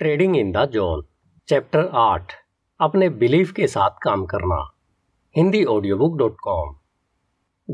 Trading in the zone chapter आठ, अपने belief के साथ काम करना Hindi audio book dot com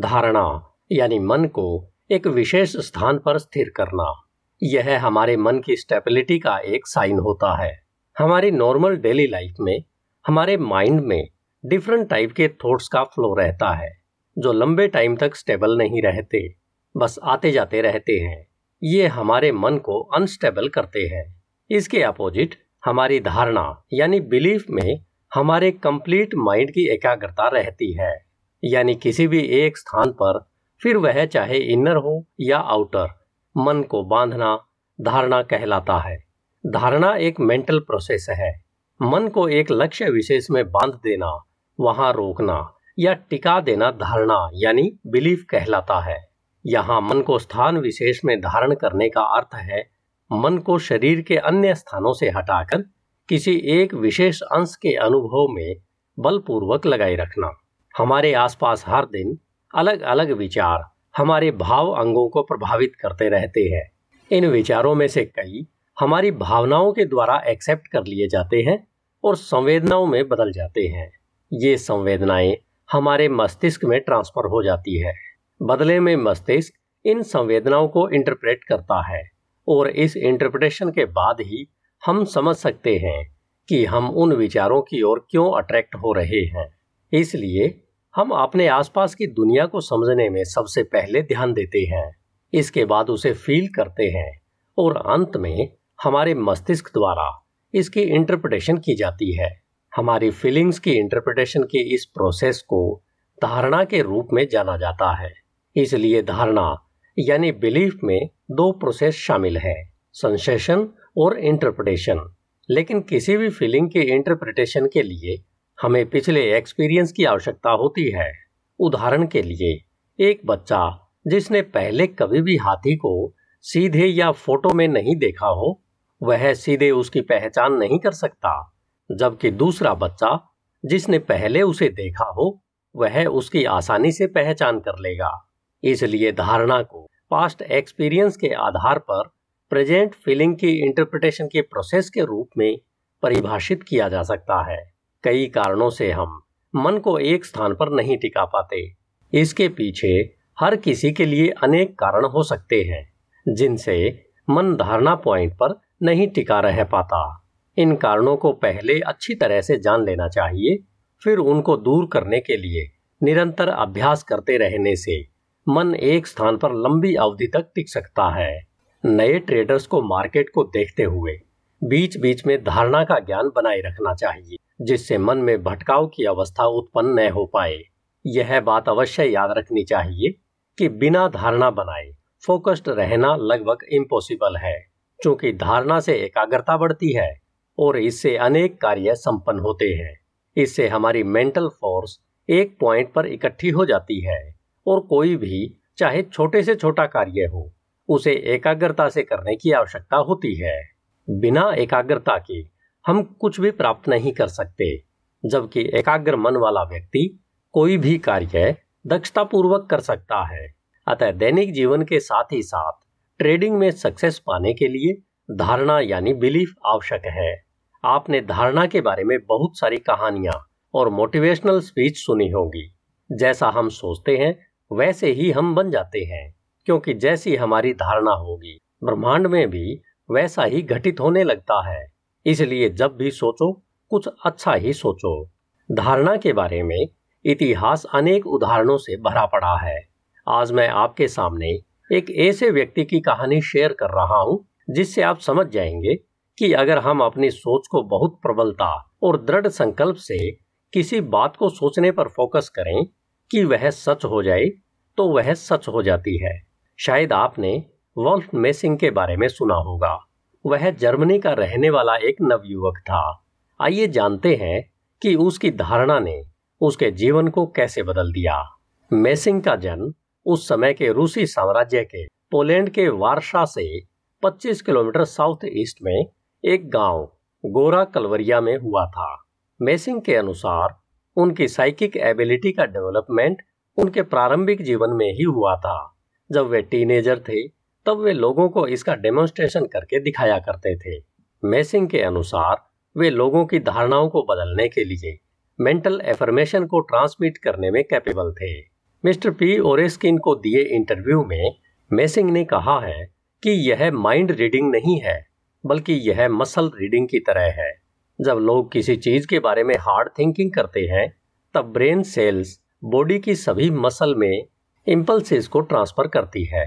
धारणा, यानी मन को एक विशेष स्थान पर स्थिर करना, यह हमारे मन की स्टेबिलिटी का एक साइन होता है। हमारी नॉर्मल डेली लाइफ में, हमारे माइंड में डिफरेंट टाइप के थॉट्स का फ्लो रहता है, जो लंबे टाइम तक स्टेबल नहीं रहते, बस आते जाते रहते हैं। ये हमारे मन को अनस्टेबल करते हैं। इसके अपोजिट, हमारी धारणा, यानी बिलीफ में, हमारे कंप्लीट माइंड की एकाग्रता रहती है। यानी किसी भी एक स्थान पर, फिर वह चाहे इनर हो या आउटर, मन को बांधना, धारणा कहलाता है। धारणा एक मेंटल प्रोसेस है। मन को एक लक्ष्य विशेष में बाँध देना, वहाँ रोकना, या टिका देना धारणा, यानी बिलीफ कहलाता है। यहाँ मन को स्थान विशेष में धारण करने का अर्थ है मन को शरीर के अन्य स्थानों से हटाकर किसी एक विशेष अंश के अनुभव में बलपूर्वक लगाए रखना। हमारे आसपास हर दिन अलग अलग विचार हमारे भाव अंगों को प्रभावित करते रहते हैं। इन विचारों में से कई हमारी भावनाओं के द्वारा एक्सेप्ट कर लिए जाते हैं और संवेदनाओं में बदल जाते हैं। ये संवेदनाएँ हमारे मस्तिष्क में ट्रांसफ़र हो जाती है। बदले में मस्तिष्क इन संवेदनाओं को इंटरप्रेट करता है। और इस इंटरप्रिटेशन के बाद ही हम समझ सकते हैं कि हम उन विचारों की ओर क्यों अट्रैक्ट हो रहे हैं। इसलिए हम अपने आसपास की दुनिया को समझने में सबसे पहले ध्यान देते हैं। इसके बाद उसे फील करते हैं और अंत में हमारे मस्तिष्क द्वारा इसकी इंटरप्रिटेशन की जाती है। हमारी फीलिंग्स की इंटरप्रिटेशन के इस प्रोसेस को धारणा के रूप में जाना जाता है। इसलिए धारणा यानी बिलीफ में दो प्रोसेस शामिल है सेंसेशन और इंटरप्रिटेशन लेकिन किसी भी फीलिंग के इंटरप्रिटेशन के लिए हमें पिछले एक्सपीरियंस की आवश्यकता होती है। उदाहरण के लिए, एक बच्चा जिसने पहले कभी भी हाथी को सीधे या फ़ोटो में नहीं देखा हो, वह सीधे उसकी पहचान नहीं कर सकता, जबकि दूसरा बच्चा जिसने पहले उसे देखा हो, वह उसकी आसानी से पहचान कर लेगा। इसलिए धारणा को पास्ट एक्सपीरियंस के आधार पर प्रेजेंट फीलिंग की इंटरप्रिटेशन के प्रोसेस के रूप में परिभाषित किया जा सकता है। कई कारणों से हम मन को एक स्थान पर नहीं टिका पाते। इसके पीछे हर किसी के लिए अनेक कारण हो सकते हैं, जिनसे मन धारणा पॉइंट पर नहीं टिका रह पाता। इन कारणों को पहले अच्छी तरह से जान लेना चाहिए, फिर उनको दूर करने के लिए निरंतर अभ्यास करते रहने से। मन एक स्थान पर लंबी अवधि तक टिक सकता है। नए ट्रेडर्स को मार्केट को देखते हुए बीच बीच में धारणा का ज्ञान बनाए रखना चाहिए, जिससे मन में भटकाव की अवस्था उत्पन्न न हो पाए। यह बात अवश्य याद रखनी चाहिए कि बिना धारणा बनाए फोकस्ड रहना लगभग इम्पॉसिबल है, क्योंकि धारणा से एकाग्रता बढ़ती है और इससे अनेक कार्य संपन्न होते हैं। इससे हमारी मेंटल फोर्स एक पॉइंट पर इकट्ठी हो जाती है। और कोई भी, चाहे छोटे से छोटा कार्य हो, उसे एकाग्रता से करने की आवश्यकता होती है। बिना एकाग्रता के हम कुछ भी प्राप्त नहीं कर सकते, जबकि एकाग्र मन वाला व्यक्ति कोई भी कार्य दक्षता पूर्वक कर सकता है। अतः दैनिक जीवन के साथ ही साथ ट्रेडिंग में सक्सेस पाने के लिए धारणा यानी बिलीफ आवश्यक है। आपने धारणा के बारे में बहुत सारी कहानियाँ और मोटिवेशनल स्पीच सुनी होगी। जैसा हम सोचते हैं वैसे ही हम बन जाते हैं, क्योंकि जैसी हमारी धारणा होगी, ब्रह्मांड में भी वैसा ही घटित होने लगता है। इसलिए जब भी सोचो, कुछ अच्छा ही सोचो। धारणा के बारे में इतिहास अनेक उदाहरणों से भरा पड़ा है। आज मैं आपके सामने एक ऐसे व्यक्ति की कहानी शेयर कर रहा हूँ, जिससे आप समझ जाएँगे कि अगर हम अपनी सोच को बहुत प्रबलता और दृढ़ संकल्प से किसी बात को सोचने पर फोकस करें कि वह सच हो जाए तो वह सच हो जाती है। शायद आपने वॉल्फ मेसिंग के बारे में सुना होगा। वह जर्मनी का रहने वाला एक नवयुवक था। आइए जानते हैं कि उसकी धारणा ने उसके जीवन को कैसे बदल दिया। मेसिंग का जन्म उस समय के रूसी साम्राज्य के पोलैंड के वारसा से 25 किलोमीटर साउथ ईस्ट में एक गाँव, गोरा कलवरिया में हुआ था। मेसिंग के अनुसार उनकी साइकिक एबिलिटी का डेवलपमेंट उनके प्रारंभिक जीवन में ही हुआ था। जब वे टीनेजर थे, तब वे लोगों को इसका डेमोन्स्ट्रेशन करके दिखाया करते थे। मैसिंग के अनुसार, वे लोगों की धारणाओं को बदलने के लिए मेंटल एफर्मेशन को ट्रांसमिट करने में कैपेबल थे। मिस्टर पी ओरेस्किन को दिए इंटरव्यू में मैसिंग ने कहा है कि यह माइंड रीडिंग नहीं है, बल्कि यह मसल रीडिंग की तरह है। जब लोग किसी चीज़ के बारे में हार्ड थिंकिंग करते हैं, तब ब्रेन सेल्स बॉडी की सभी मसल में इम्पल्सिस को ट्रांसफ़र करती है।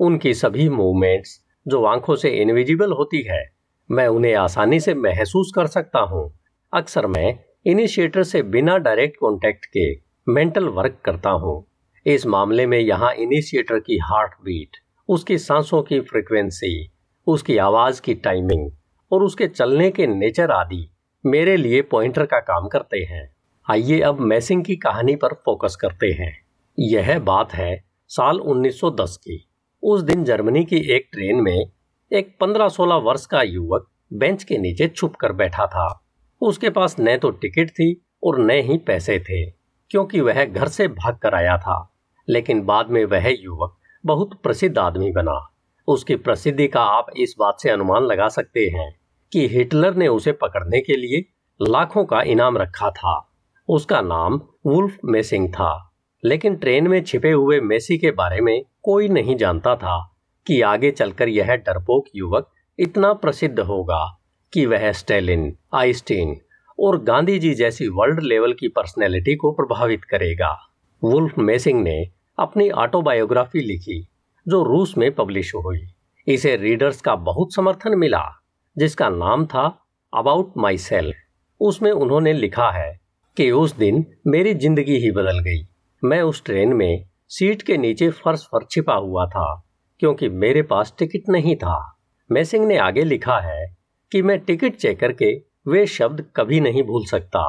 उनकी सभी मूवमेंट्स जो आँखों से इनविजिबल होती है, मैं उन्हें आसानी से महसूस कर सकता हूँ। अक्सर मैं इनिशिएटर से बिना डायरेक्ट कॉन्टेक्ट के मेंटल वर्क करता हूँ। इस मामले में यहाँ इनिशिएटर की हार्ट बीट उसकी सांसों की फ्रिक्वेंसी उसकी आवाज़ की टाइमिंग और उसके चलने के नेचर आदि मेरे लिए पॉइंटर का काम करते हैं। आइए अब मैसिंग की कहानी पर फोकस करते हैं। यह बात है साल 1910 की। उस दिन जर्मनी की एक ट्रेन में एक 15-16 वर्ष का युवक बेंच के नीचे छुप कर बैठा था। उसके पास न तो टिकट थी और न ही पैसे थे, क्योंकि वह घर से भाग कर आया था। लेकिन बाद में वह युवक बहुत प्रसिद्ध आदमी बना। उसकी प्रसिद्धि का आप इस बात से अनुमान लगा सकते हैं कि हिटलर ने उसे पकड़ने के लिए लाखों का इनाम रखा था। उसका नाम वुल्फ मेसिंग था, लेकिन ट्रेन में छिपे हुए मेसी के बारे में कोई नहीं जानता था कि आगे चलकर यह डरपोक युवक इतना प्रसिद्ध होगा कि वह स्टेलिन, आइस्टीन और गांधी जी जैसी वर्ल्ड लेवल की पर्सनैलिटी को प्रभावित करेगा। वुल्फ मेसिंग ने अपनी ऑटोबायोग्राफी लिखी, जो रूस में पब्लिश हुई। इसे रीडर्स का बहुत समर्थन मिला। जिसका नाम था अबाउट माई सेल्फ उसमें उन्होंने लिखा है कि उस दिन मेरी ज़िंदगी ही बदल गई। मैं उस ट्रेन में सीट के नीचे फर्श पर छिपा हुआ था, क्योंकि मेरे पास टिकट नहीं था। मैसिंग ने आगे लिखा है कि मैं टिकट चेक करके वे शब्द कभी नहीं भूल सकता।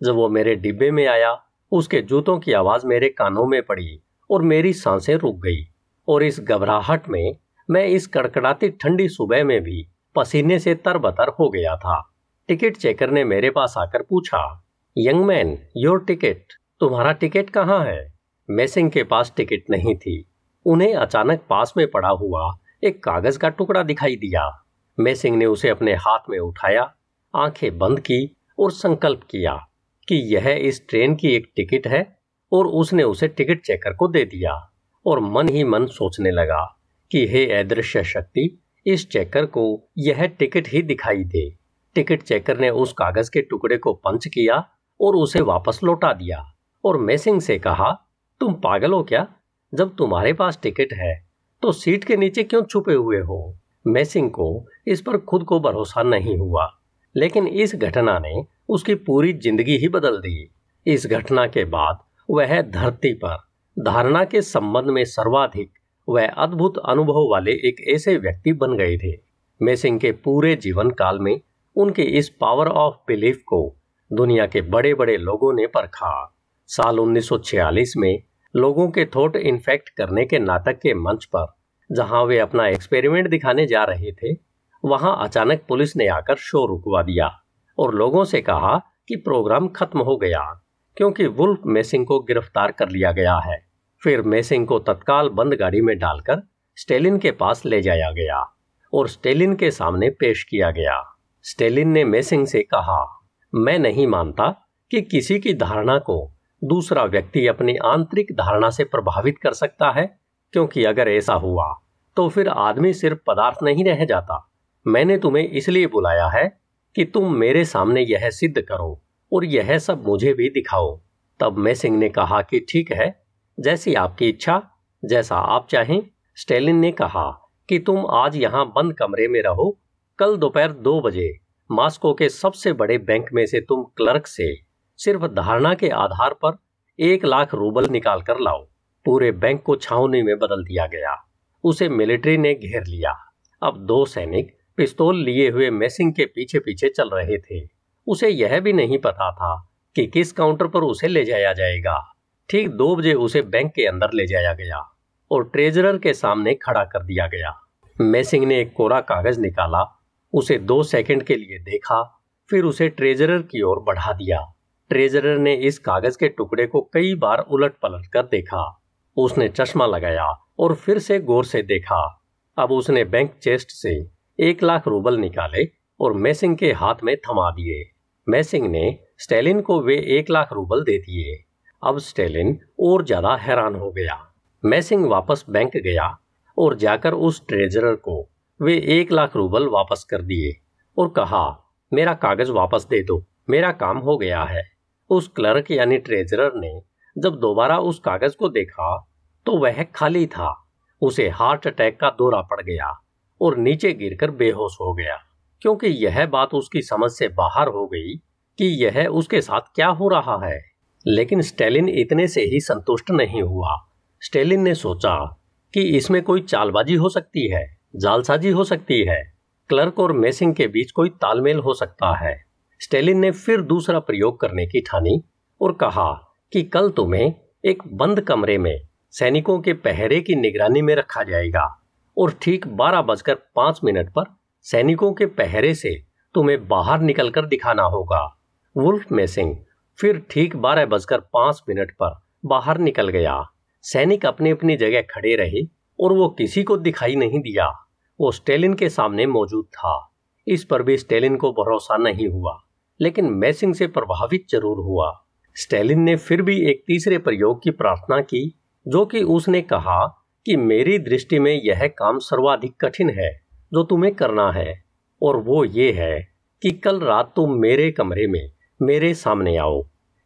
जब वो मेरे डिब्बे में आया, उसके जूतों की आवाज़ मेरे कानों में पड़ी और मेरी साँसें रुक गई। और इस घबराहट में मैं इस कड़कड़ाती ठंडी सुबह में भी पसीने से तरबतर हो गया था। टिकट चेकर ने मेरे पास आकर पूछा, यंग मैन, योर टिकट, तुम्हारा टिकट कहाँ है? मैसिंग के पास टिकट नहीं थी। उन्हें अचानक पास में पड़ा हुआ एक कागज़ का टुकड़ा दिखाई दिया। मैसिंग ने उसे अपने हाथ में उठाया, आँखें बंद की और संकल्प किया कि यह इस ट्रेन की एक टिकट है और उसने उसे टिकट चेकर को दे दिया और मन ही मन सोचने लगा कि हे अदृश्य शक्ति इस चेकर को यह टिकट ही दिखाई दे। टिकट चेकर ने उस कागज़ के टुकड़े को पंच किया और उसे वापस लौटा दिया और मैसिंग से कहा, तुम पागल हो क्या? जब तुम्हारे पास टिकट है तो सीट के नीचे क्यों छुपे हुए हो? मैसिंग को इस पर खुद को भरोसा नहीं हुआ, लेकिन इस घटना ने उसकी पूरी ज़िंदगी ही बदल दी। इस घटना के बाद वह धरती पर धारणा के संबंध में सर्वाधिक व अद्भुत अनुभव वाले एक ऐसे व्यक्ति बन गए थे। मेसिंग के पूरे जीवन काल में उनके इस पावर ऑफ़ बिलीफ को दुनिया के बड़े बड़े लोगों ने परखा। साल 1946 में लोगों के थोट इन्फेक्ट करने के नाटक के मंच पर जहाँ वे अपना एक्सपेरिमेंट दिखाने जा रहे थे, वहाँ अचानक पुलिस ने आकर शो रुकवा दिया और लोगों से कहा कि प्रोग्राम खत्म हो गया, क्योंकि वुल्फ मेसिंग को गिरफ़्तार कर लिया गया है। फिर मेसिंग को तत्काल बंद गाड़ी में डालकर स्टेलिन के पास ले जाया गया और स्टेलिन के सामने पेश किया गया। स्टेलिन ने मेसिंग से कहा, मैं नहीं मानता कि किसी की धारणा को दूसरा व्यक्ति अपनी आंतरिक धारणा से प्रभावित कर सकता है, क्योंकि अगर ऐसा हुआ तो फिर आदमी सिर्फ़ पदार्थ नहीं रह जाता। मैंने तुम्हें इसलिए बुलाया है कि तुम मेरे सामने यह सिद्ध करो और यह सब मुझे भी दिखाओ। तब मैसिंग ने कहा कि, ठीक है जैसी आपकी इच्छा, जैसा आप चाहें। स्टेलिन ने कहा कि तुम आज यहाँ बंद कमरे में रहो। कल दोपहर दो बजे मास्को के सबसे बड़े बैंक में से तुम क्लर्क से सिर्फ़ धारणा के आधार पर एक लाख रूबल निकाल कर लाओ। पूरे बैंक को छावनी में बदल दिया गया। उसे मिलिट्री ने घेर लिया। अब दो सैनिक पिस्तौल लिए हुए मैसिंग के पीछे पीछे चल रहे थे। उसे यह भी नहीं पता था कि किस काउंटर पर उसे ले जाया जाएगा। ठीक दो बजे उसे बैंक के अंदर ले जाया गया और ट्रेजरर के सामने खड़ा कर दिया गया। मैसिंग ने एक कोरा कागज़ निकाला, उसे दो सेकंड के लिए देखा, फिर उसे ट्रेजरर की ओर बढ़ा दिया। ट्रेजरर ने इस कागज़ के टुकड़े को कई बार उलट पलट कर देखा। उसने चश्मा लगाया और फिर से गौर से देखा। अब उसने बैंक चेस्ट से एक लाख रूबल निकाले और मैसिंग के हाथ में थमा दिए। मैसिंग ने स्टेलिन को वे एक लाख रूबल दे दिए। अब स्टेलिन और ज़्यादा हैरान हो गया। मैसिंग वापस बैंक गया और जाकर उस ट्रेजरर को वे एक लाख रूबल वापस कर दिए और कहा, मेरा कागज़ वापस दे दो। मेरा काम हो गया है। उस क्लर्क यानी ट्रेजरर ने जब दोबारा उस कागज़ को देखा तो वह खाली था। उसे हार्ट अटैक का दौरा पड़ गया और नीचे गिरकर बेहोश हो गया, क्योंकि यह बात उसकी समझ से बाहर हो गई कि यह उसके साथ क्या हो रहा है। लेकिन स्टेलिन इतने से ही संतुष्ट नहीं हुआ। स्टेलिन ने सोचा कि इसमें कोई चालबाजी हो सकती है, जालसाजी हो सकती है, क्लर्क और मेसिंग के बीच कोई तालमेल हो सकता है। स्टेलिन ने फिर दूसरा प्रयोग करने की ठानी और कहा कि कल तुम्हें एक बंद कमरे में सैनिकों के पहरे की निगरानी में रखा जाएगा और ठीक बारह बजकर पाँच मिनट पर सैनिकों के पहरे से तुम्हें बाहर निकलकर दिखाना होगा। वुल्फ मेसिंग फिर ठीक बारह बजकर पाँच मिनट पर बाहर निकल गया। सैनिक अपनी अपनी जगह खड़े रहे और वो किसी को दिखाई नहीं दिया। वो स्टेलिन के सामने मौजूद था। इस पर भी स्टेलिन को भरोसा नहीं हुआ, लेकिन मैसिंग से प्रभावित ज़रूर हुआ। स्टेलिन ने फिर भी एक तीसरे प्रयोग की प्रार्थना की, जो कि उसने कहा कि मेरी दृष्टि में यह काम सर्वाधिक कठिन है, जो तुम्हें करना है। और वो ये है कि कल रात तुम मेरे कमरे में मेरे सामने आओ।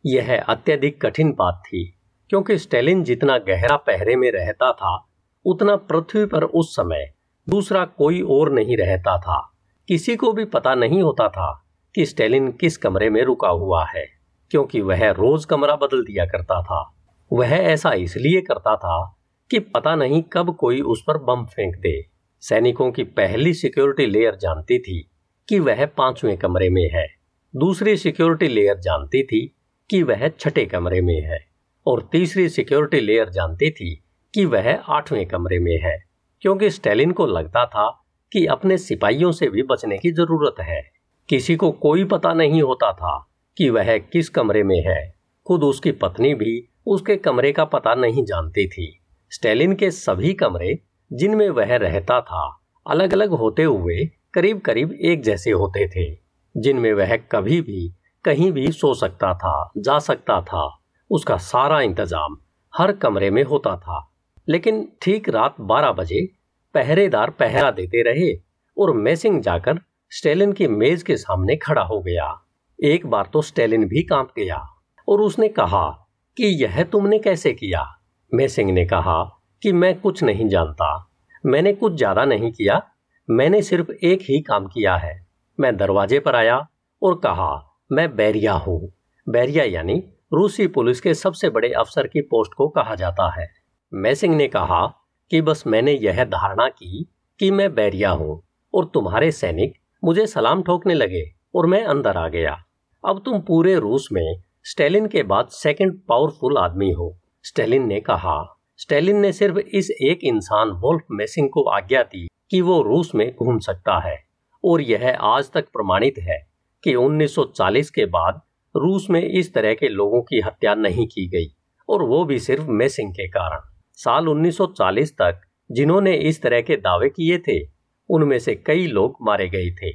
यह अत्यधिक कठिन बात थी, क्योंकि स्टेलिन जितना गहरा पहरे में रहता था, उतना पृथ्वी पर उस समय दूसरा कोई और नहीं रहता था। किसी को भी पता नहीं होता था कि स्टेलिन किस कमरे में रुका हुआ है, क्योंकि वह रोज कमरा बदल दिया करता था। वह ऐसा इसलिए करता था कि पता नहीं कब कोई उस पर बम फेंक दे। सैनिकों की पहली सिक्योरिटी लेयर जानती थी कि वह पाँचवें कमरे में है। दूसरी सिक्योरिटी लेयर जानती थी कि वह छठे कमरे में है, और तीसरी सिक्योरिटी लेयर जानती थी कि वह आठवें कमरे में है, क्योंकि स्टेलिन को लगता था कि अपने सिपाहियों से भी बचने की ज़रूरत है। किसी को कोई पता नहीं होता था कि वह किस कमरे में है। खुद उसकी पत्नी भी उसके कमरे का पता नहीं जानती थी। स्टेलिन के सभी कमरे, जिनमें वह रहता था अलग अलग होते हुए करीब करीब एक जैसे होते थे। जिनमें वह कभी भी, कहीं भी सो सकता था, जा सकता था, उसका सारा इंतज़ाम हर कमरे में होता था। लेकिन ठीक रात बारह बजे पहरेदार पहरा देते रहे और मैसिंग जाकर स्टेलिन की मेज के सामने खड़ा हो गया। एक बार तो स्टेलिन भी काँप गया और उसने कहा कि यह तुमने कैसे किया? मैसिंग ने कहा कि मैं कुछ नहीं जानता, मैंने कुछ ज़्यादा नहीं किया, मैंने सिर्फ़ एक ही काम किया है। मैं दरवाजे पर आया और कहा, मैं बैरिया हूँ। बैरिया यानी रूसी पुलिस के सबसे बड़े अफसर की पोस्ट को कहा जाता है। मैसिंग ने कहा कि बस मैंने यह धारणा की कि मैं बैरिया हूँ और तुम्हारे सैनिक मुझे सलाम ठोकने लगे और मैं अंदर आ गया। अब तुम पूरे रूस में स्टेलिन के बाद सेकंड पावरफुल आदमी हो। स्टेलिन ने कहा, स्टेलिन ने सिर्फ़ इस एक इंसान वोल्फ मेसिंग को आज्ञा दी कि वो रूस में घूम सकता है। और यह आज तक प्रमाणित है कि 1940 के बाद रूस में इस तरह के लोगों की हत्या नहीं की गई, और वो भी सिर्फ़ मेसिंग के कारण। साल 1940 तक जिन्होंने इस तरह के दावे किए थे, उनमें से कई लोग मारे गए थे।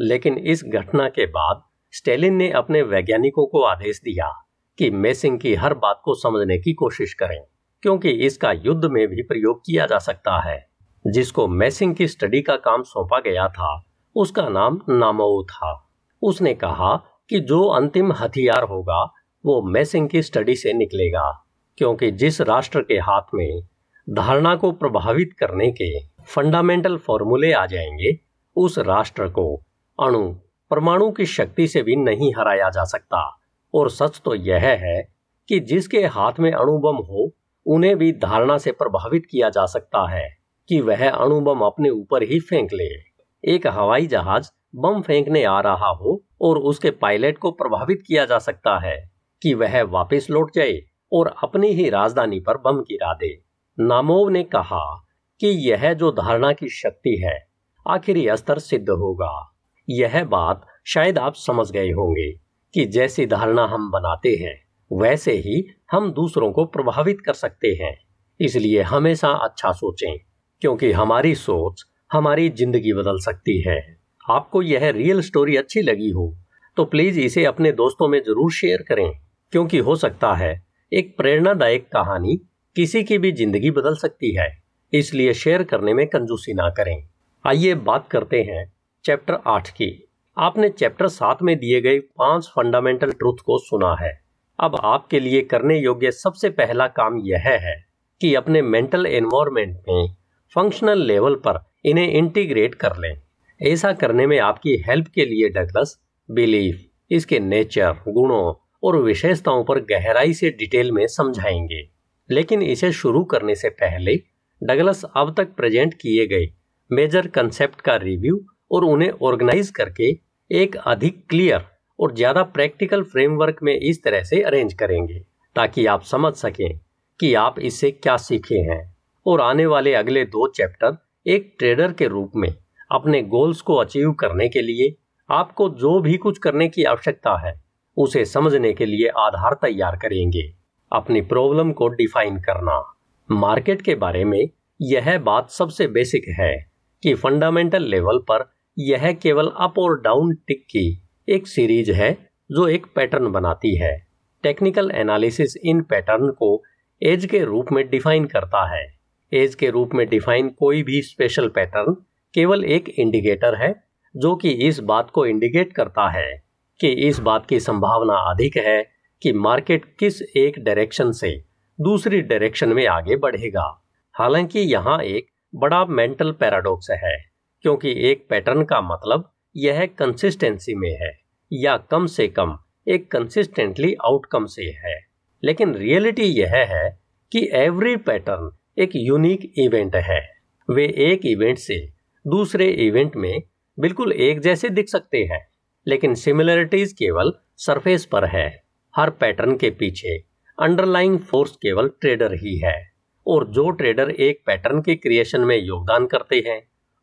लेकिन इस घटना के बाद स्टेलिन ने अपने वैज्ञानिकों को आदेश दिया कि मेसिंग की हर बात को समझने की कोशिश करें, क्योंकि इसका युद्ध में भी प्रयोग किया जा सकता है। जिसको मैसिंग की स्टडी का काम सौंपा गया था उसका नाम नामो था। उसने कहा कि जो अंतिम हथियार होगा, वो मैसिंग की स्टडी से निकलेगा, क्योंकि जिस राष्ट्र के हाथ में धारणा को प्रभावित करने के फंडामेंटल फॉर्मूले आ जाएँगे, उस राष्ट्र को अणु परमाणु की शक्ति से भी नहीं हराया जा सकता। और सच तो यह है कि जिसके हाथ में अणुबम हो, उन्हें भी धारणा से प्रभावित किया जा सकता है कि वह अणुबम अपने ऊपर ही फेंक ले। एक हवाई जहाज़ बम फेंकने आ रहा हो और उसके पायलट को प्रभावित किया जा सकता है कि वह वापस लौट जाए और अपनी ही राजधानी पर बम गिरा दे। नामोव ने कहा कि यह जो धारणा की शक्ति है, आखिरी स्तर सिद्ध होगा। यह बात शायद आप समझ गए होंगे कि जैसी धारणा हम बनाते हैं, वैसे ही हम दूसरों को प्रभावित कर सकते हैं। इसलिए हमेशा अच्छा सोचें, क्योंकि हमारी सोच हमारी ज़िंदगी बदल सकती है। आपको यह रियल स्टोरी अच्छी लगी हो तो प्लीज़ इसे अपने दोस्तों में ज़रूर शेयर करें, क्योंकि हो सकता है एक प्रेरणादायक कहानी किसी की भी ज़िंदगी बदल सकती है, इसलिए शेयर करने में कंजूसी ना करें। आइए बात करते हैं चैप्टर आठ की। आपने चैप्टर सात में दिए गए पाँच फंडामेंटल ट्रूथ को सुना है। अब आपके लिए करने योग्य सबसे पहला काम यह है कि अपने मेंटल एनवायरमेंट में फंक्शनल लेवल पर इन्हें इंटीग्रेट कर लें। ऐसा करने में आपकी हेल्प के लिए डगलस बिलीफ इसके नेचर गुणों और विशेषताओं पर गहराई से डिटेल में समझाएँगे। लेकिन इसे शुरू करने से पहले डगलस अब तक प्रेजेंट किए गए मेजर कंसेप्ट का रिव्यू और उन्हें ऑर्गेनाइज करके एक अधिक क्लियर और ज़्यादा प्रैक्टिकल फ्रेमवर्क में इस तरह से अरेंज करेंगे, ताकि आप समझ सकें कि आप इससे क्या सीखे हैं। और आने वाले अगले दो चैप्टर एक ट्रेडर के रूप में अपने गोल्स को अचीव करने के लिए, आपको जो भी कुछ करने की आवश्यकता है, उसे समझने के लिए आधार तैयार करेंगे। अपनी प्रॉब्लम को डिफाइन करना। मार्केट के बारे में यह बात सबसे बेसिक है कि फंडामेंटल लेवल पर यह केवल अप और डाउन टिक की एक सीरीज़ है जो एक पैटर्न बनाती है। टेक्निकल एनालिसिस इन पैटर्न को एज के रूप में डिफाइन करता है। एज के रूप में डिफाइन कोई भी स्पेशल पैटर्न केवल एक इंडिकेटर है, जो कि इस बात को इंडिकेट करता है कि इस बात की संभावना अधिक है कि मार्केट किस एक डायरेक्शन से दूसरी डायरेक्शन में आगे बढ़ेगा। हालाँकि यहाँ एक बड़ा मेंटल पैराडॉक्स है, क्योंकि एक पैटर्न का मतलब यह कंसिस्टेंसी में है, या कम से कम एक कंसिस्टेंटली आउटकम से है। लेकिन रियलिटी यह है कि एवरी पैटर्न एक यूनिक इवेंट है। वे एक इवेंट से दूसरे इवेंट में बिल्कुल एक जैसे दिख सकते हैं, लेकिन सिमिलरिटीज केवल सरफेस पर है। हर पैटर्न के पीछे अंडरलाइंग फोर्स केवल ट्रेडर ही है। और जो ट्रेडर एक पैटर्न के क्रिएशन में योगदान करते हैं,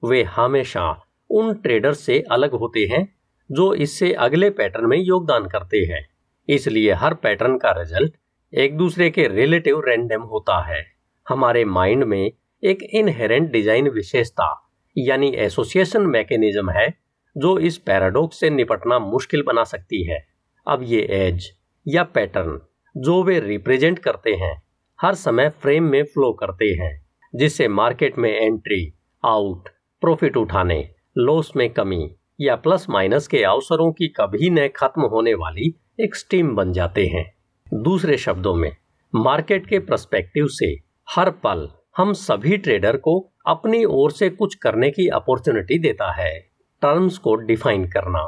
वे हमेशा उन ट्रेडर से अलग होते हैं, जो इससे अगले पैटर्न में योगदान करते हैं। इसलिए हर पैटर्न का रिज़ल्ट एक दूसरे के रिलेटिव रैंडम होता है। हमारे माइंड में एक इनहेरेंट डिज़ाइन विशेषता, यानी एसोसिएशन मैकेनिज्म है, जो इस पैराडॉक्स से निपटना मुश्किल बना सकती है। अब ये एज, या पैटर्न, जो वे रिप्रेजेंट करते हैं, हर समय फ्रेम में फ्लो करते हैं, जिससे मार्केट में एंट्री, आउट, प्रॉफिट उठाने, लॉस में कमी, या प्लस माइनस के अवसरों की कभी न खत्म होने वाली एक स्टीम बन जाते हैं। दूसरे शब्दों में, मार्केट के प्रस्पेक्टिव से हर पल हम सभी ट्रेडर को अपनी ओर से कुछ करने की अपॉर्चुनिटी देता है। टर्म्स को डिफाइन करना,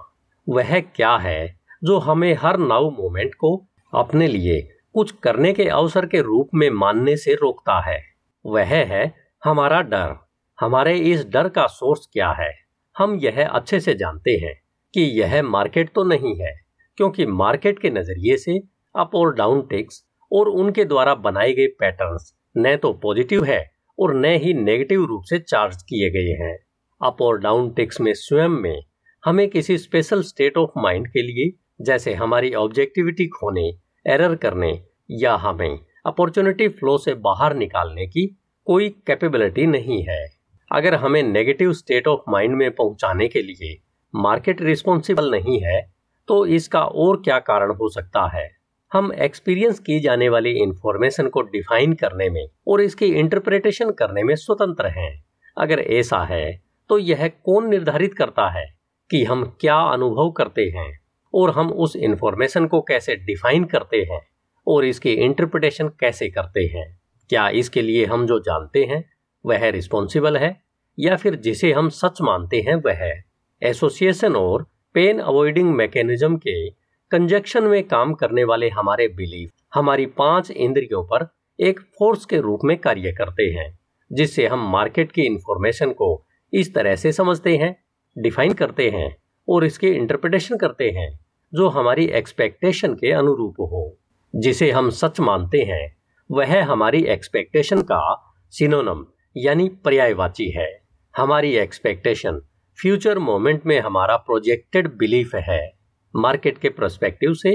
वह क्या है जो हमें हर नाउ मोमेंट को अपने लिए कुछ करने के अवसर के रूप में मानने से रोकता है। वह है हमारा डर। हमारे इस डर का सोर्स क्या है? हम यह अच्छे से जानते हैं कि यह मार्केट तो नहीं है, क्योंकि मार्केट के नज़रिए से अप और डाउन टिक्स और उनके द्वारा बनाए गए पैटर्न्स न तो पॉजिटिव है और न ही नेगेटिव रूप से चार्ज किए गए हैं। अप और डाउन टिक्स में स्वयं में हमें किसी स्पेशल स्टेट ऑफ़ माइंड के लिए, जैसे हमारी ऑब्जेक्टिविटी खोने एरर करने या हमें अपॉर्चुनिटी फ्लो से बाहर निकालने की कोई कैपेबिलिटी नहीं है। अगर हमें नेगेटिव स्टेट ऑफ़ माइंड में पहुँचाने के लिए मार्केट रिस्पॉन्सिबल नहीं है तो इसका और क्या कारण हो सकता है? हम एक्सपीरियंस की जाने वाली इंफॉर्मेशन को डिफाइन करने में और इसकी इंटरप्रिटेशन करने में स्वतंत्र हैं। अगर ऐसा है तो यह कौन निर्धारित करता है कि हम क्या अनुभव करते हैं और हम उस इंफॉर्मेशन को कैसे डिफाइन करते हैं और इसकी इंटरप्रिटेशन कैसे करते हैं? क्या इसके लिए हम जो जानते हैं, वह रिस्पॉन्सिबल है या फिर जिसे हम सच मानते हैं, वह एसोसिएशन और पेन अवॉइडिंग मैकेनिज्म के कंजक्शन में काम करने वाले हमारे बिलीफ हमारी पाँच इंद्रियों पर एक फोर्स के रूप में कार्य करते हैं जिससे हम मार्केट की इंफॉर्मेशन को इस तरह से समझते हैं डिफाइन करते हैं और इसके इंटरप्रिटेशन करते हैं, जो हमारी एक्सपेक्टेशन के अनुरूप हो। जिसे हम सच मानते हैं, वह हमारी एक्सपेक्टेशन का सिनोनम यानी पर्यायवाची है। हमारी एक्सपेक्टेशन फ्यूचर मोमेंट में हमारा प्रोजेक्टेड बिलीफ है। मार्केट के प्रोस्पेक्टिव से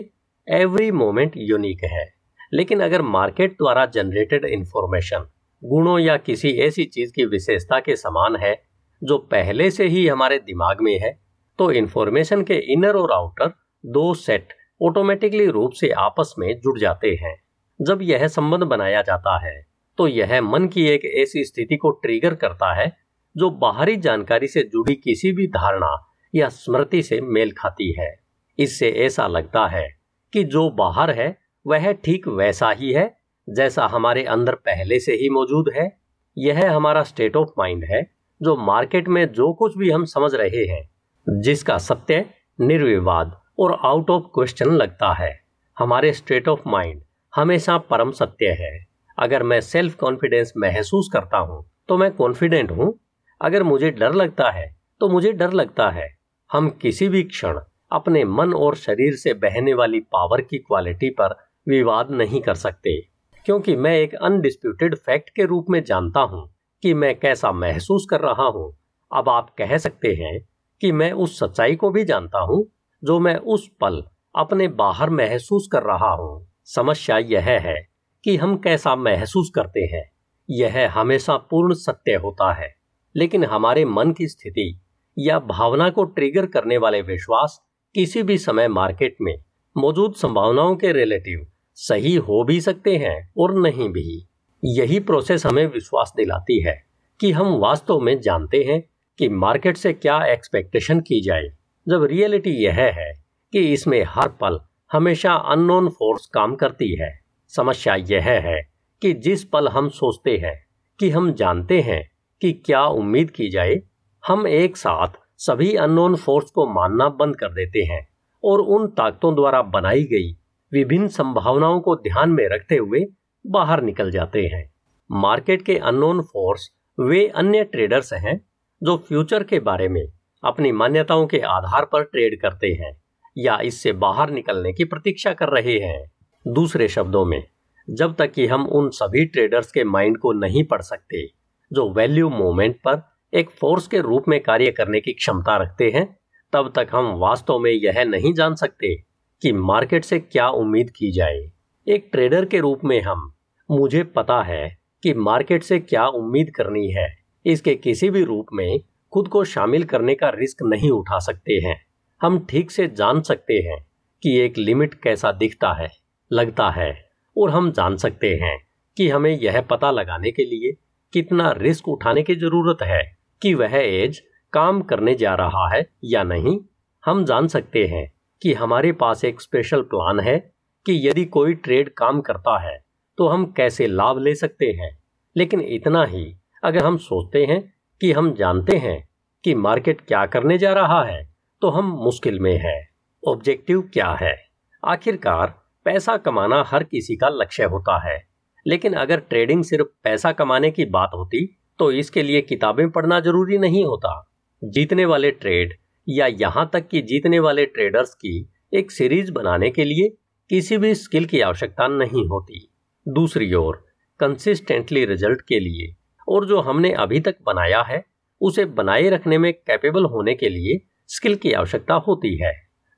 एवरी मोमेंट यूनिक है। लेकिन अगर मार्केट द्वारा जनरेटेड इंफॉर्मेशन गुणों या किसी ऐसी चीज़ की विशेषता के समान है, जो पहले से ही हमारे दिमाग में है तो इंफॉर्मेशन के इनर और आउटर दो सेट ऑटोमेटिकली रूप से आपस में जुड़ जाते हैं। जब यह संबंध बनाया जाता है तो यह मन की एक ऐसी स्थिति को ट्रिगर करता है, जो बाहरी जानकारी से जुड़ी किसी भी धारणा या स्मृति से मेल खाती है। इससे ऐसा लगता है कि जो बाहर है, वह ठीक वैसा ही है, जैसा हमारे अंदर पहले से ही मौजूद है। यह हमारा स्टेट ऑफ़ माइंड है, जो मार्केट में जो कुछ भी हम समझ रहे हैं, जिसका सत्य, निर्विवाद और आउट ऑफ़ क्वेश्चन लगता है। हमारे स्टेट ऑफ़ माइंड हमेशा परम सत्य है। अगर मैं सेल्फ कॉन्फिडेंस महसूस करता हूँ तो मैं कॉन्फिडेंट हूँ। अगर मुझे डर लगता है तो मुझे डर लगता है। हम किसी भी क्षण अपने मन और शरीर से बहने वाली पावर की क्वालिटी पर विवाद नहीं कर सकते। क्योंकि मैं एक अनडिस्प्यूटेड फैक्ट के रूप में जानता हूँ कि मैं कैसा महसूस कर रहा हूँ। अब आप कह सकते हैं कि मैं उस सच्चाई को भी जानता हूँ, जो मैं उस पल अपने बाहर महसूस कर रहा हूँ। समस्या यह है कि हम कैसा महसूस करते हैं। यह हमेशा पूर्ण सत्य होता है, लेकिन हमारे मन की स्थिति या भावना को ट्रिगर करने वाले विश्वास किसी भी समय मार्केट में मौजूद संभावनाओं के रिलेटिव सही हो भी सकते हैं और नहीं भी। यही प्रोसेस हमें विश्वास दिलाती है कि हम वास्तव में जानते हैं कि मार्केट से क्या एक्सपेक्टेशन की जाए। जब रियलिटी यह है कि इसमें हर पल हमेशा अननोन फोर्स काम करती है, समस्या यह है कि जिस पल हम सोचते हैं कि हम जानते हैं कि क्या उम्मीद की जाए, हम एक साथ सभी अननोन फोर्स को मानना बंद कर देते हैं और उन ताकतों द्वारा बनाई गई विभिन्न संभावनाओं को ध्यान में रखते हुए बाहर निकल जाते हैं। मार्केट के अननोन फोर्स वे अन्य ट्रेडर्स हैं जो फ्यूचर के बारे में अपनी मान्यताओं के आधार पर ट्रेड करते हैं या इससे बाहर निकलने की प्रतीक्षा कर रहे हैं। दूसरे शब्दों में, जब तक कि हम उन सभी ट्रेडर्स के माइंड को नहीं पढ़ सकते जो वैल्यू मोमेंट पर एक फोर्स के रूप में कार्य करने की क्षमता रखते हैं, तब तक हम वास्तव में यह नहीं जान सकते कि मार्केट से क्या उम्मीद की जाए। एक ट्रेडर के रूप में हम, मुझे पता है कि मार्केट से क्या उम्मीद करनी है। इसके किसी भी रूप में खुद को शामिल करने का रिस्क नहीं उठा सकते हैं। हम ठीक से जान सकते हैं कि एक लिमिट कैसा दिखता है, लगता है, और हम जान सकते हैं कि हमें यह पता लगाने के लिए कितना रिस्क उठाने की ज़रूरत है। कि वह एज काम करने जा रहा है या नहीं, हम जान सकते हैं कि हमारे पास एक स्पेशल प्लान है कि यदि कोई ट्रेड काम करता है तो हम कैसे लाभ ले सकते हैं। लेकिन इतना ही, अगर हम सोचते हैं कि हम जानते हैं कि मार्केट क्या करने जा रहा है तो हम मुश्किल में है। ऑब्जेक्टिव क्या है? आखिरकार, पैसा कमाना हर किसी का लक्ष्य होता है। लेकिन अगर ट्रेडिंग सिर्फ़ पैसा कमाने की बात होती तो इसके लिए किताबें पढ़ना ज़रूरी नहीं होता। जीतने वाले ट्रेड या यहाँ तक कि जीतने वाले ट्रेडर्स की एक सीरीज़ बनाने के लिए किसी भी स्किल की आवश्यकता नहीं होती। दूसरी ओर कंसिस्टेंटली रिज़ल्ट के लिए और जो हमने अभी तक बनाया है, उसे बनाए रखने में कैपेबल होने के लिए स्किल की आवश्यकता होती है।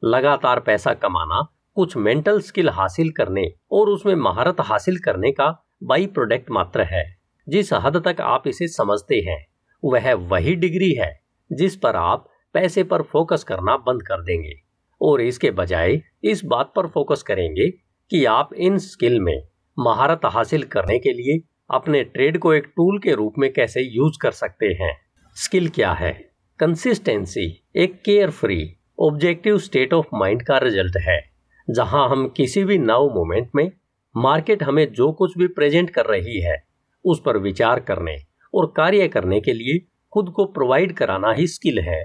लगातार पैसा कमाना, कुछ मेंटल स्किल हासिल करने और उसमें महारत हासिल करने का बाई प्रोडक्ट मात्र है। जिस हद तक आप इसे समझते हैं, वह वही डिग्री है जिस पर आप पैसे पर फोकस करना बंद कर देंगे। और इसके बजाय इस बात पर फोकस करेंगे कि आप इन स्किल में महारत हासिल करने के लिए अपने ट्रेड को एक टूल के रूप में कैसे यूज़ कर सकते हैं। स्किल क्या है? कंसिस्टेंसी एक care free objective state of mind का रिज़ल्ट है, जहाँ हम किसी भी नव मोमेंट में मार्केट हमें जो कुछ भी प्रेजेंट कर रही है उस पर विचार करने और कार्य करने के लिए खुद को प्रोवाइड कराना ही स्किल है।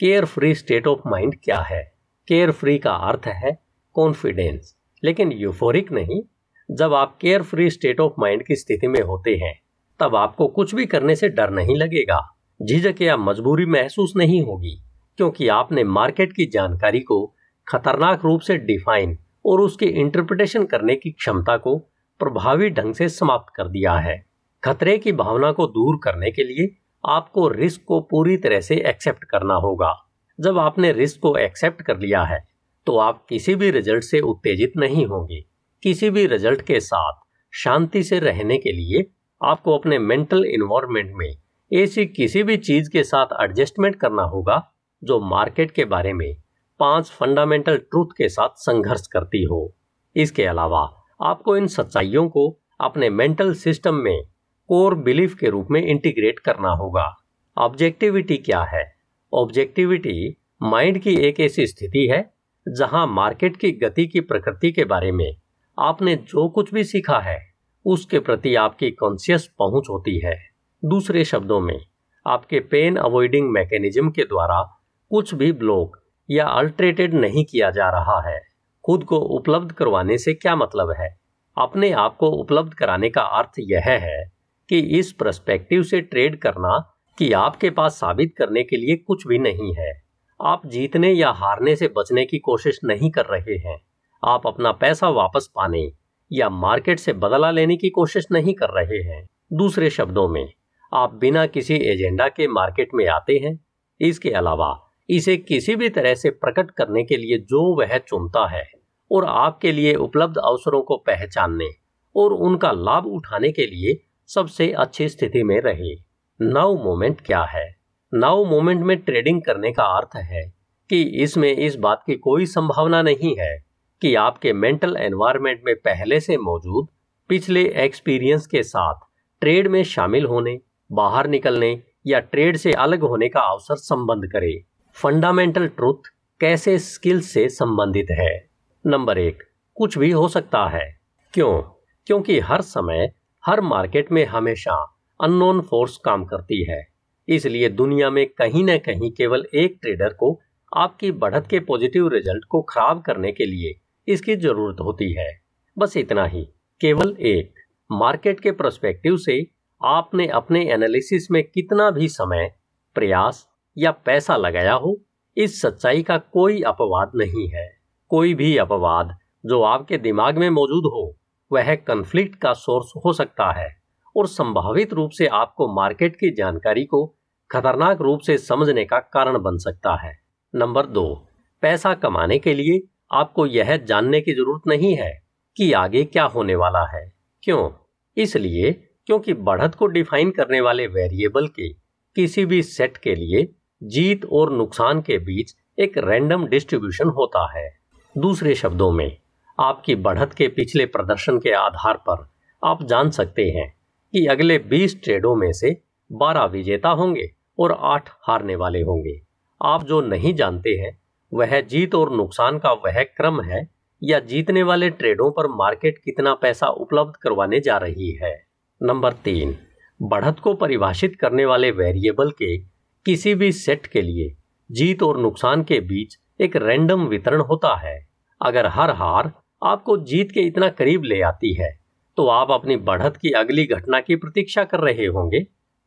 Care free state of mind क्या है? केयर फ्री का अर्थ है कॉन्फिडेंस लेकिन यूफोरिक नहीं। जब आप care free state of mind की स्थिति में होते हैं, तब आपको कुछ भी करने से डर नहीं लगेगा। झिझक या मजबूरी महसूस नहीं होगी, क्योंकि आपने मार्केट की जानकारी को खतरनाक रूप से डिफाइन और उसकी इंटरप्रिटेशन करने की क्षमता को प्रभावी ढंग से समाप्त कर दिया है। खतरे की भावना को दूर करने के लिए आपको रिस्क को पूरी तरह से एक्सेप्ट करना होगा। जब आपने रिस्क को एक्सेप्ट कर लिया है तो आप किसी भी रिज़ल्ट से उत्तेजित नहीं होंगे। किसी भी रिज़ल्ट के साथ शांति से रहने के लिए आपको अपने मेंटल इन्वायरमेंट में ऐसी किसी भी चीज़ के साथ एडजस्टमेंट करना होगा, जो मार्केट के बारे में पाँच फंडामेंटल ट्रूथ के साथ संघर्ष करती हो। इसके अलावा आपको इन सच्चाइयों को अपने मेंटल सिस्टम में कोर बिलीफ के रूप में इंटीग्रेट करना होगा। ऑब्जेक्टिविटी क्या है? ऑब्जेक्टिविटी माइंड की एक ऐसी स्थिति है, जहाँ मार्केट की गति की प्रकृति के बारे में आपने जो कुछ भी सीखा है, उसके प्रति आपकी कॉन्सियस पहुँच होती है। दूसरे शब्दों में, आपके पेन अवॉइडिंग मैकेनिज्म के द्वारा कुछ भी ब्लॉक या अल्ट्रेटेड नहीं किया जा रहा है। खुद को उपलब्ध करवाने से क्या मतलब है? अपने आप को उपलब्ध कराने का अर्थ यह है कि इस पर्सपेक्टिव से ट्रेड करना कि आपके पास साबित करने के लिए कुछ भी नहीं है। आप जीतने या हारने से बचने की कोशिश नहीं कर रहे हैं। आप अपना पैसा वापस पाने या मार्केट से बदला लेने की कोशिश नहीं कर रहे हैं। दूसरे शब्दों में, आप बिना किसी एजेंडा के मार्केट में आते हैं। इसके अलावा, इसे किसी भी तरह से प्रकट करने के लिए जो वह चुनता है और आपके लिए उपलब्ध अवसरों को पहचानने और उनका लाभ उठाने के लिए सबसे अच्छी स्थिति में रहे। नाउ मोमेंट क्या है? नाउ मोमेंट में ट्रेडिंग करने का अर्थ है कि इसमें इस बात की कोई संभावना नहीं है कि आपके मेंटल एनवायरनमेंट में पहले से मौजूद, पिछले एक्सपीरियंस के साथ ट्रेड में शामिल होने, बाहर निकलने या ट्रेड से अलग होने का अवसर संबंध करे। फंडामेंटल ट्रूथ कैसे स्किल से संबंधित है? नंबर एक, कुछ भी हो सकता है। क्यों? क्योंकि हर समय हर मार्केट में हमेशा अननोन फोर्स काम करती है। इसलिए दुनिया में कहीं न कहीं केवल एक ट्रेडर को आपकी बढ़त के पॉजिटिव रिज़ल्ट को खराब करने के लिए इसकी ज़रूरत होती है। बस इतना ही। केवल एक, मार्केट के प्रोस्पेक्टिव से आपने अपने एनालिसिस में कितना भी समय, प्रयास या पैसा लगाया हो, इस सच्चाई का कोई अपवाद नहीं है। कोई भी अपवाद जो आपके दिमाग में मौजूद हो वह कंफ्लिक्ट का सोर्स हो सकता है और संभावित रूप से आपको मार्केट की जानकारी को खतरनाक रूप से समझने का कारण बन सकता है। नंबर दो, पैसा कमाने के लिए आपको यह जानने की ज़रूरत नहीं है कि आगे क्या होने वाला है। क्यों? इसलिए क्योंकि बढ़त को डिफाइन करने वाले वेरिएबल के किसी भी सेट के लिए जीत और नुकसान के बीच एक रैंडम डिस्ट्रीब्यूशन होता है। दूसरे शब्दों में आपकी बढ़त के पिछले प्रदर्शन के आधार पर आप जान सकते हैं कि अगले 20 ट्रेडों में से 12 विजेता होंगे और 8 हारने वाले होंगे। आप जो नहीं जानते हैं, वह जीत और नुकसान का वह क्रम है या जीतने वाले ट्रेडों पर मार्केट कितना पैसा उपलब्ध करवाने जा रही है। नंबर तीन, बढ़त को परिभाषित करने वाले वेरिएबल के किसी भी सेट के लिए जीत और नुकसान के बीच एक रैंडम वितरण होता है। अगर हर हार आपको जीत के इतना करीब ले आती है तो आप अपनी बढ़त की अगली घटना की प्रतीक्षा कर रहे होंगे,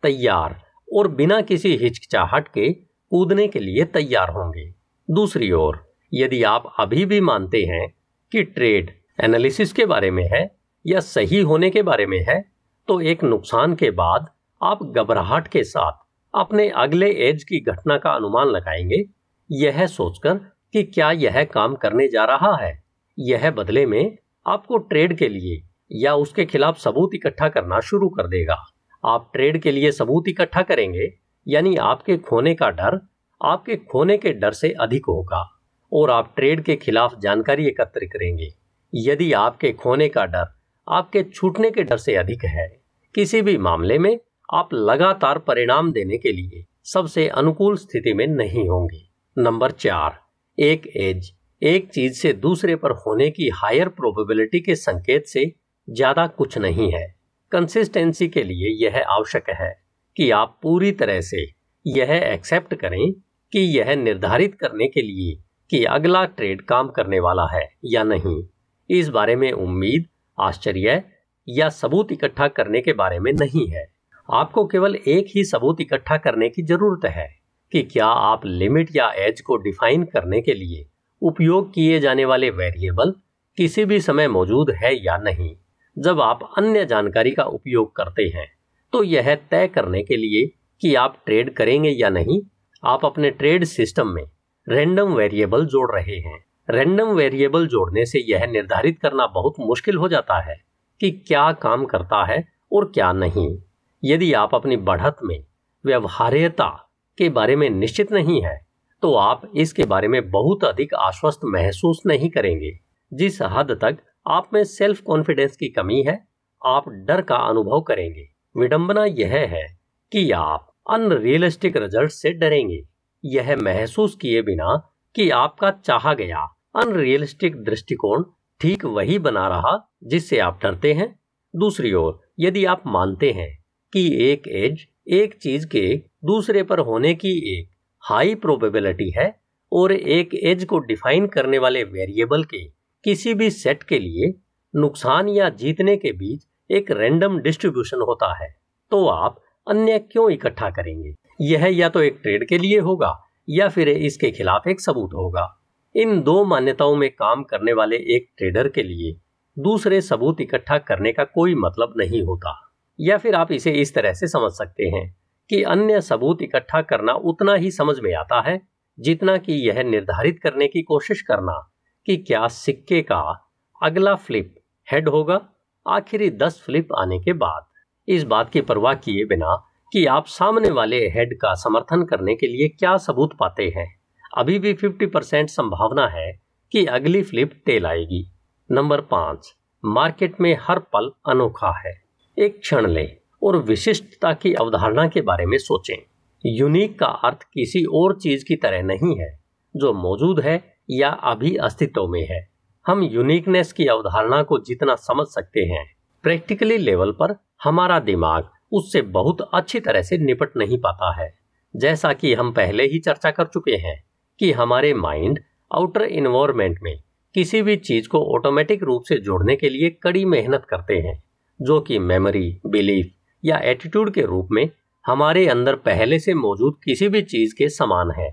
तैयार, और बिना किसी हिचकिचाहट के कूदने के लिए तैयार होंगे। दूसरी ओर, यदि आप अभी भी मानते हैं कि ट्रेड एनालिसिस के बारे में है या सही होने के बारे में है तो एक नुकसान के बाद आप घबराहट के साथ अपने अगले एज की घटना का अनुमान लगाएँगे। यह सोचकर कि क्या यह काम करने जा रहा है? यह बदले में आपको ट्रेड के लिए या उसके खिलाफ सबूत इकट्ठा करना शुरू कर देगा। आप ट्रेड के लिए सबूत इकट्ठा करेंगे, यानी आपके खोने का डर आपके खोने के डर से अधिक होगा और आप ट्रेड के खिलाफ जानकारी एकत्र करेंगे। यदि आपके खोने का डर आपके छूटने के डर से अधिक है, किसी भी मामले में आप लगातार परिणाम देने के लिए सबसे अनुकूल स्थिति में नहीं होंगे। नंबर चार, एक एज। एक चीज़ से दूसरे पर होने की हायर प्रोबेबिलिटी के संकेत से ज़्यादा कुछ नहीं है। कंसिस्टेंसी के लिए यह आवश्यक है कि आप पूरी तरह से यह एक्सेप्ट करें कि यह निर्धारित करने के लिए कि अगला ट्रेड काम करने वाला है या नहीं। इस बारे में उम्मीद, आश्चर्य या सबूत इकट्ठा करने के बारे में नहीं है। आपको केवल एक ही सबूत इकट्ठा करने की ज़रूरत है कि क्या आप लिमिट या एज को डिफाइन करने के लिए उपयोग किए जाने वाले वेरिएबल किसी भी समय मौजूद है या नहीं। जब आप अन्य जानकारी का उपयोग करते हैं तो यह तय करने के लिए कि आप ट्रेड करेंगे या नहीं, आप अपने ट्रेड सिस्टम में रैंडम वेरिएबल जोड़ रहे हैं। रैंडम वेरिएबल जोड़ने से यह निर्धारित करना बहुत मुश्किल हो जाता है कि क्या काम करता है और क्या नहीं। यदि आप अपनी बढ़त में व्यवहार्यता के बारे में निश्चित नहीं है तो आप इसके बारे में बहुत अधिक आश्वस्त महसूस नहीं करेंगे। जिस हद तक आप में सेल्फ कॉन्फिडेंस की कमी है, आप डर का अनुभव करेंगे। विडंबना यह है कि आप अनरियलिस्टिक रिज़ल्ट से डरेंगे। यह महसूस किए बिना कि आपका चाहा गया अनरियलिस्टिक दृष्टिकोण ठीक वही बना रहा जिससे आप डरते हैं। दूसरी ओर, यदि आप मानते हैं कि एक एज एक चीज़ के दूसरे पर होने की एक हाई प्रोबेबिलिटी है और एक एज को डिफाइन करने वाले वेरिएबल के किसी भी सेट के लिए नुकसान या जीतने के बीच एक रैंडम डिस्ट्रीब्यूशन होता है। तो आप अन्य क्यों इकट्ठा करेंगे? यह या तो एक ट्रेड के लिए होगा या फिर इसके खिलाफ एक सबूत होगा। इन दो मान्यताओं में काम करने वाले एक ट्रेडर के लिए दूसरे सबूत इकट्ठा करने का कोई मतलब नहीं होता। या फिर आप इसे इस तरह से समझ सकते हैं। कि अन्य सबूत इकट्ठा करना उतना ही समझ में आता है, जितना कि यह निर्धारित करने की कोशिश करना कि क्या सिक्के का अगला फ्लिप हेड होगा, आखिरी दस फ्लिप आने के बाद। इस बात की परवाह किए बिना कि आप सामने वाले हेड का समर्थन करने के लिए क्या सबूत पाते हैं। अभी भी 50 परसेंट संभावना है कि अगली फ्लिप टेल आएगी। नंबर पाँच, मार्केट में हर पल अनोखा है। एक क्षण लें। और विशिष्टता की अवधारणा के बारे में सोचें। यूनिक का अर्थ किसी और चीज़ की तरह नहीं है, जो मौजूद है या अभी अस्तित्व में है। हम यूनिकनेस की अवधारणा को जितना समझ सकते हैं। प्रैक्टिकली लेवल पर हमारा दिमाग उससे बहुत अच्छी तरह से निपट नहीं पाता है। जैसा कि हम पहले ही चर्चा कर चुके हैं कि हमारे माइंड आउटर इन्वायरमेंट में किसी भी चीज़ को ऑटोमेटिक रूप से जोड़ने के लिए कड़ी मेहनत करते हैं, जो कि मेमोरी बिलीफ या एटीट्यूड के रूप में हमारे अंदर पहले से मौजूद किसी भी चीज़ के समान है।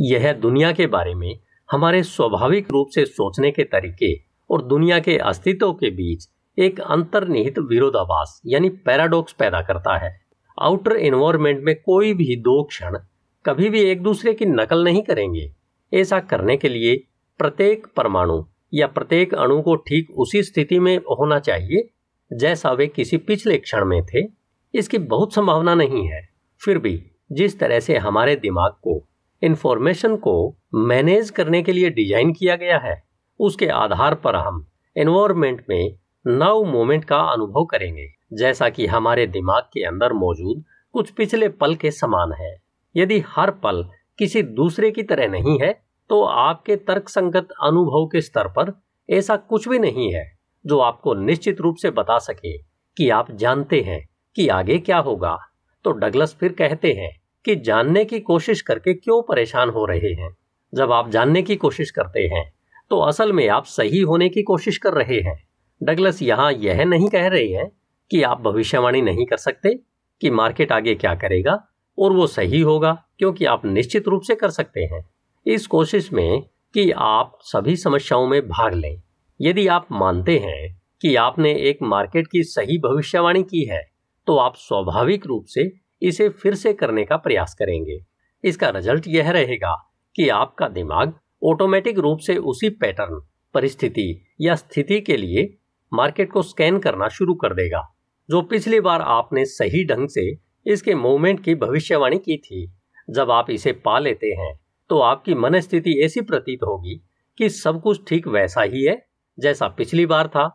यह दुनिया के बारे में हमारे स्वाभाविक रूप से सोचने के तरीके और दुनिया के अस्तित्व के बीच एक अंतर्निहित विरोधाभास, यानी पैराडॉक्स पैदा करता है। आउटर एनवायरमेंट में कोई भी दो क्षण कभी भी एक दूसरे की नकल नहीं करेंगे। ऐसा करने के लिए प्रत्येक परमाणु या प्रत्येक अणु को ठीक उसी स्थिति में होना चाहिए, जैसा वे किसी पिछले क्षण में थे। इसकी बहुत संभावना नहीं है। फिर भी, जिस तरह से हमारे दिमाग को इन्फॉर्मेशन को मैनेज करने के लिए डिज़ाइन किया गया है, उसके आधार पर हम एनवायरमेंट में नव मोमेंट का अनुभव करेंगे। जैसा कि हमारे दिमाग के अंदर मौजूद कुछ पिछले पल के समान है। यदि हर पल किसी दूसरे की तरह नहीं है तो आपके तर्कसंगत अनुभव के स्तर पर ऐसा कुछ भी नहीं है, जो आपको निश्चित रूप से बता सके कि आप जानते हैं। कि आगे क्या होगा? तो डगलस फिर कहते हैं कि जानने की कोशिश करके क्यों परेशान हो रहे हैं? जब आप जानने की कोशिश करते हैं तो असल में आप सही होने की कोशिश कर रहे हैं। डगलस यहाँ यह नहीं कह रहे हैं कि आप भविष्यवाणी नहीं कर सकते कि मार्केट आगे क्या करेगा और वो सही होगा, क्योंकि आप निश्चित रूप से कर सकते हैं। इस कोशिश में कि आप सभी समस्याओं में भाग लें। यदि आप मानते हैं कि आपने एक मार्केट की सही भविष्यवाणी की है तो आप स्वाभाविक रूप से इसे फिर से करने का प्रयास करेंगे। इसका रिज़ल्ट यह रहेगा कि आपका दिमाग ऑटोमेटिक रूप से उसी पैटर्न परिस्थिति या स्थिति के लिए मार्केट को स्कैन करना शुरू कर देगा, जो पिछली बार आपने सही ढंग से इसके मूवमेंट की भविष्यवाणी की थी। जब आप इसे पा लेते हैं तो आपकी मन स्थिति ऐसी प्रतीत होगी कि सब कुछ ठीक वैसा ही है जैसा पिछली बार था,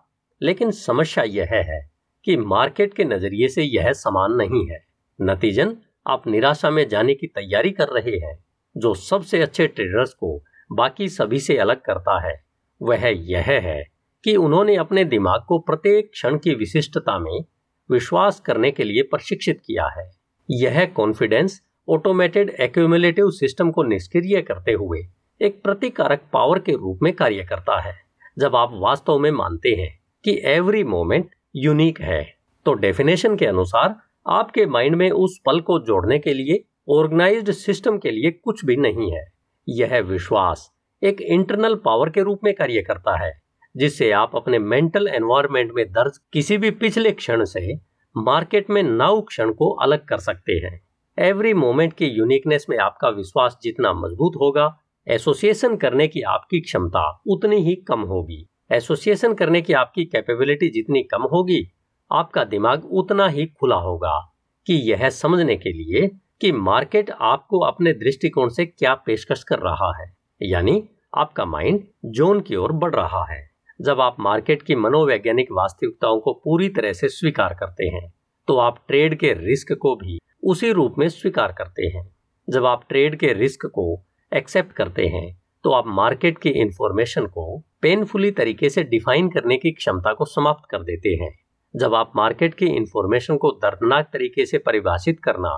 लेकिन समस्या यह है। कि मार्केट के नज़रिए से यह समान नहीं है। नतीजन, आप निराशा में जाने की तैयारी कर रहे हैं, जो सबसे अच्छे ट्रेडर्स को बाकी सभी से अलग करता है। वह यह है कि उन्होंने अपने दिमाग को प्रत्येक क्षण की विशिष्टता में विश्वास करने के लिए प्रशिक्षित किया है। यह कॉन्फिडेंस ऑटोमेटेड एक्यूमुलेटिव सिस्टम को निष्क्रिय करते हुए एक प्रतिकारक पावर के रूप में कार्य करता है। जब आप वास्तव में मानते हैं कि एवरी मोमेंट यूनिक है। तो डेफिनेशन के अनुसार, आपके माइंड में उस पल को जोड़ने के लिए ऑर्गेनाइज्ड सिस्टम के लिए कुछ भी नहीं है। यह विश्वास एक इंटरनल पावर के रूप में कार्य करता है, जिससे आप अपने मेंटल एनवायरमेंट में दर्ज किसी भी पिछले क्षण से मार्केट में नव क्षण को अलग कर सकते हैं। एवरी मोमेंट की यूनिकनेस में आपका विश्वास जितना मज़बूत होगा एसोसिएशन करने की आपकी क्षमता उतनी ही कम होगी। एसोसिएशन करने की आपकी कैपेबिलिटी जितनी कम होगी, आपका दिमाग उतना ही खुला होगा कि यह समझने के लिए कि मार्केट आपको अपने दृष्टिकोण से क्या पेशकश कर रहा है। यानी आपका माइंड जोन की ओर बढ़ रहा है। जब आप मार्केट की मनोवैज्ञानिक वास्तविकताओं को पूरी तरह से स्वीकार करते हैं तो आप ट्रेड के रिस्क को भी उसी रूप में स्वीकार करते हैं। जब आप ट्रेड के रिस्क को एक्सेप्ट करते हैं तो आप मार्केट की इंफॉर्मेशन को पेनफुली तरीके से डिफाइन करने की क्षमता को समाप्त कर देते हैं। जब आप मार्केट की इंफॉर्मेशन को दर्दनाक तरीके से परिभाषित करना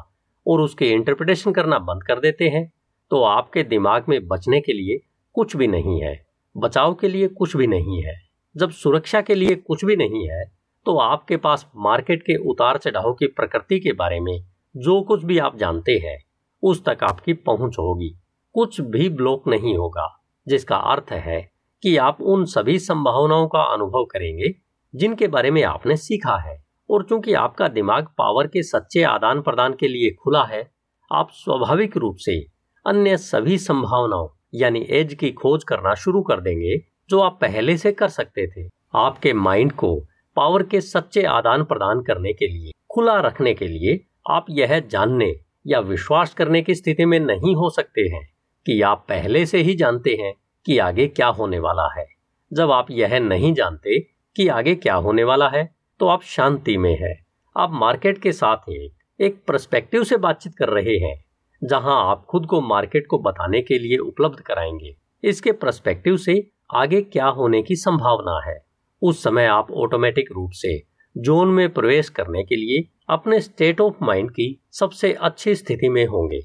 और उसके इंटरप्रिटेशन करना बंद कर देते हैं तो आपके दिमाग में बचने के लिए कुछ भी नहीं है। बचाव के लिए कुछ भी नहीं है। जब सुरक्षा के लिए कुछ भी नहीं है तो आपके पास मार्केट के उतार चढ़ाव की प्रकृति के बारे में जो कुछ भी आप जानते हैं, उस तक आपकी पहुँच होगी। कुछ भी ब्लॉक नहीं होगा, जिसका अर्थ है कि आप उन सभी संभावनाओं का अनुभव करेंगे, जिनके बारे में आपने सीखा है। और चूँकि आपका दिमाग पावर के सच्चे आदान प्रदान के लिए खुला है, आप स्वाभाविक रूप से अन्य सभी संभावनाओं, यानी एज की खोज करना शुरू कर देंगे, जो आप पहले से कर सकते थे। आपके माइंड को पावर के सच्चे आदान प्रदान करने के लिए, खुला रखने के लिए आप यह जानने या विश्वास करने की स्थिति में नहीं हो सकते हैं। कि आप पहले से ही जानते हैं कि आगे क्या होने वाला है। जब आप यह नहीं जानते कि आगे क्या होने वाला है तो आप शांति में है। आप मार्केट के साथ एक एक परस्पेक्टिव से बातचीत कर रहे हैं, जहाँ आप खुद को मार्केट को बताने के लिए उपलब्ध कराएँगे। इसके प्रस्पेक्टिव से आगे क्या होने की संभावना है। उस समय आप ऑटोमेटिक रूप से जोन में प्रवेश करने के लिए अपने स्टेट ऑफ़ माइंड की सबसे अच्छी स्थिति में होंगे,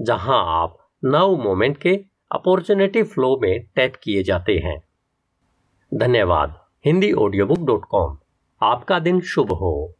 जहाँ आप नव मोमेंट के अपॉर्चुनिटी फ्लो में टैप किए जाते हैं। धन्यवाद। Hindi audio book dot com आपका दिन शुभ हो।